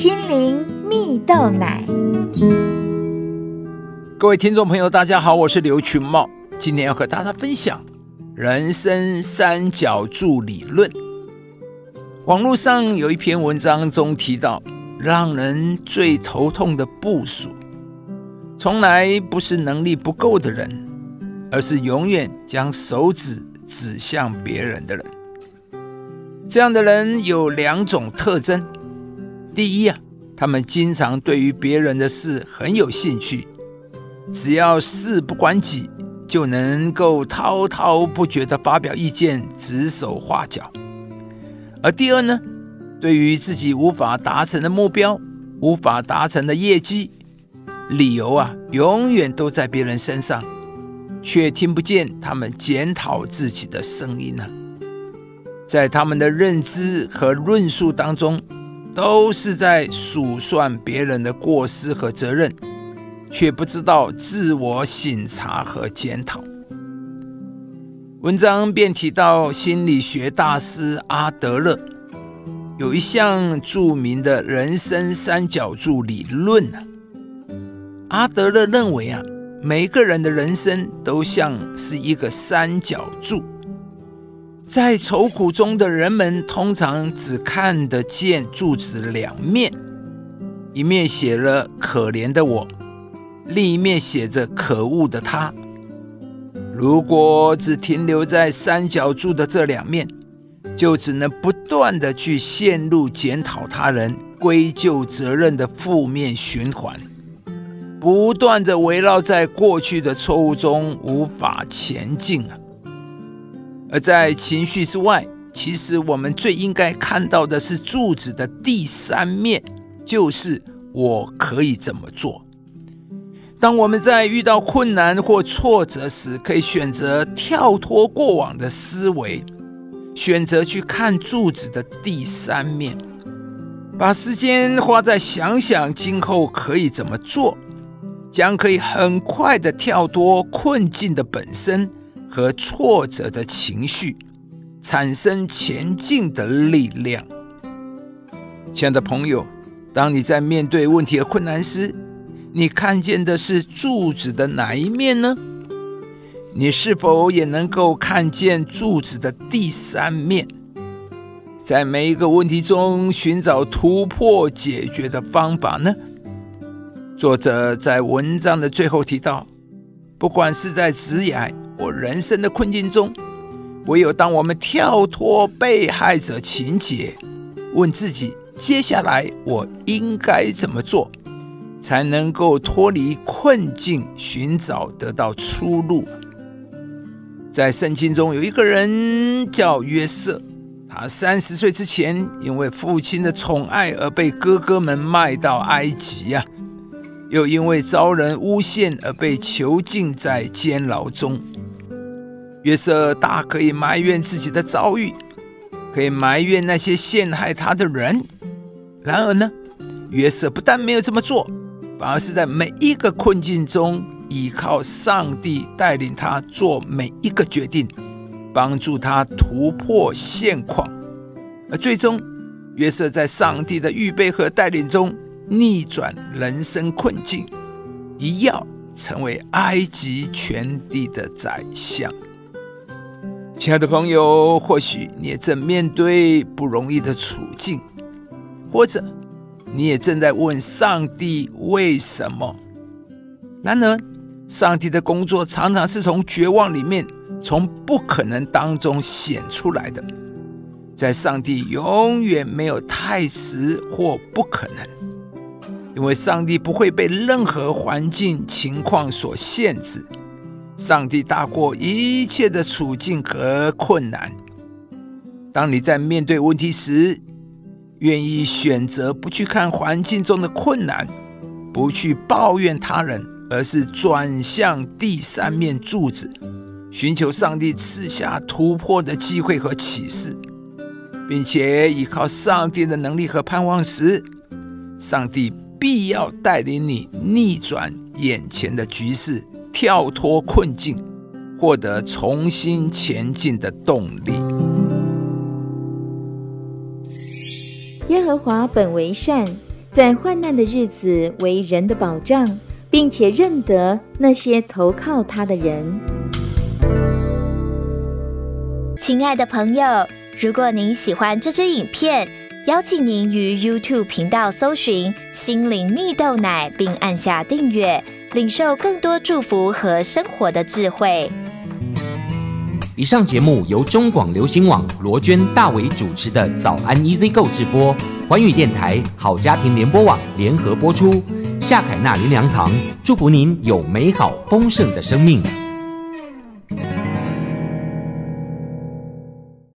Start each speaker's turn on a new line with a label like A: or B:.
A: 心灵蜜豆奶。
B: 各位听众朋友，大家好，我是刘群茂，今天要和大家分享人生三角柱理论。网络上有一篇文章中提到，让人最头痛的部署，从来不是能力不够的人，而是永远将手指指向别人的人。这样的人有两种特征：第一啊，他们经常对于别人的事很有兴趣，只要事不关己，就能够滔滔不绝地发表意见、指手画脚；而第二呢，对于自己无法达成的目标、无法达成的业绩，理由啊，永远都在别人身上，却听不见他们检讨自己的声音呢。在他们的认知和论述当中，都是在数算别人的过失和责任，却不知道自我省察和检讨。文章便提到心理学大师阿德勒有一项著名的人生三角柱理论啊。阿德勒认为啊，每个人的人生都像是一个三角柱。在愁苦中的人们通常只看得见柱子两面，一面写了“可怜的我”，另一面写着“可恶的他”。如果只停留在三角柱的这两面，就只能不断的去陷入检讨他人、归咎责任的负面循环，不断的围绕在过去的错误中，无法前进啊。而在情绪之外，其实我们最应该看到的是柱子的第三面，就是我可以怎么做。当我们在遇到困难或挫折时，可以选择跳脱过往的思维，选择去看柱子的第三面，把时间花在想想今后可以怎么做，将可以很快的跳脱困境的本身。和挫折的情绪产生前进的力量。亲爱的朋友，当你在面对问题和困难时，你看见的是柱子的哪一面呢？你是否也能够看见柱子的第三面？在每一个问题中寻找突破解决的方法呢？作者在文章的最后提到，不管是在职涯。我人生的困境中，唯有当我们跳脱被害者情节，问自己接下来我应该怎么做，才能够脱离困境，寻找得到出路。在圣经中有一个人叫约瑟，他三十岁之前因为父亲的宠爱而被哥哥们卖到埃及呀，又因为遭人诬陷而被囚禁在监牢中。约瑟大可以埋怨自己的遭遇，可以埋怨那些陷害他的人。然而呢，约瑟不但没有这么做，反而是在每一个困境中依靠上帝带领他做每一个决定，帮助他突破现况。而最终，约瑟在上帝的预备和带领中逆转人生困境，一跃成为埃及全地的宰相。亲爱的朋友，或许你也正面对不容易的处境，或者你也正在问上帝为什么。然而，上帝的工作常常是从绝望里面，从不可能当中显出来的。在上帝永远没有太迟或不可能，因为上帝不会被任何环境情况所限制。上帝大过一切的处境和困难。当你在面对问题时，愿意选择不去看环境中的困难，不去抱怨他人，而是转向第三面柱子，寻求上帝赐下突破的机会和启示，并且依靠上帝的能力和盼望时，上帝必要带领你逆转眼前的局势。跳脱困境，获得重新前进的动力。
A: 耶和华本为善，在患难的日子为人的保障，并且认得那些投靠他的人。
C: 亲爱的朋友，如果您喜欢这支影片，邀请您于 YouTube 频道搜寻“心灵蜜豆奶”，并按下订阅，领受更多祝福和生活的智慧。
D: 以上节目由中广流行网罗娟、大伟主持的《早安 EasyGo》直播，环宇电台好家庭联播网联合播出。夏凯纳林良堂祝福您有美好丰盛的生命。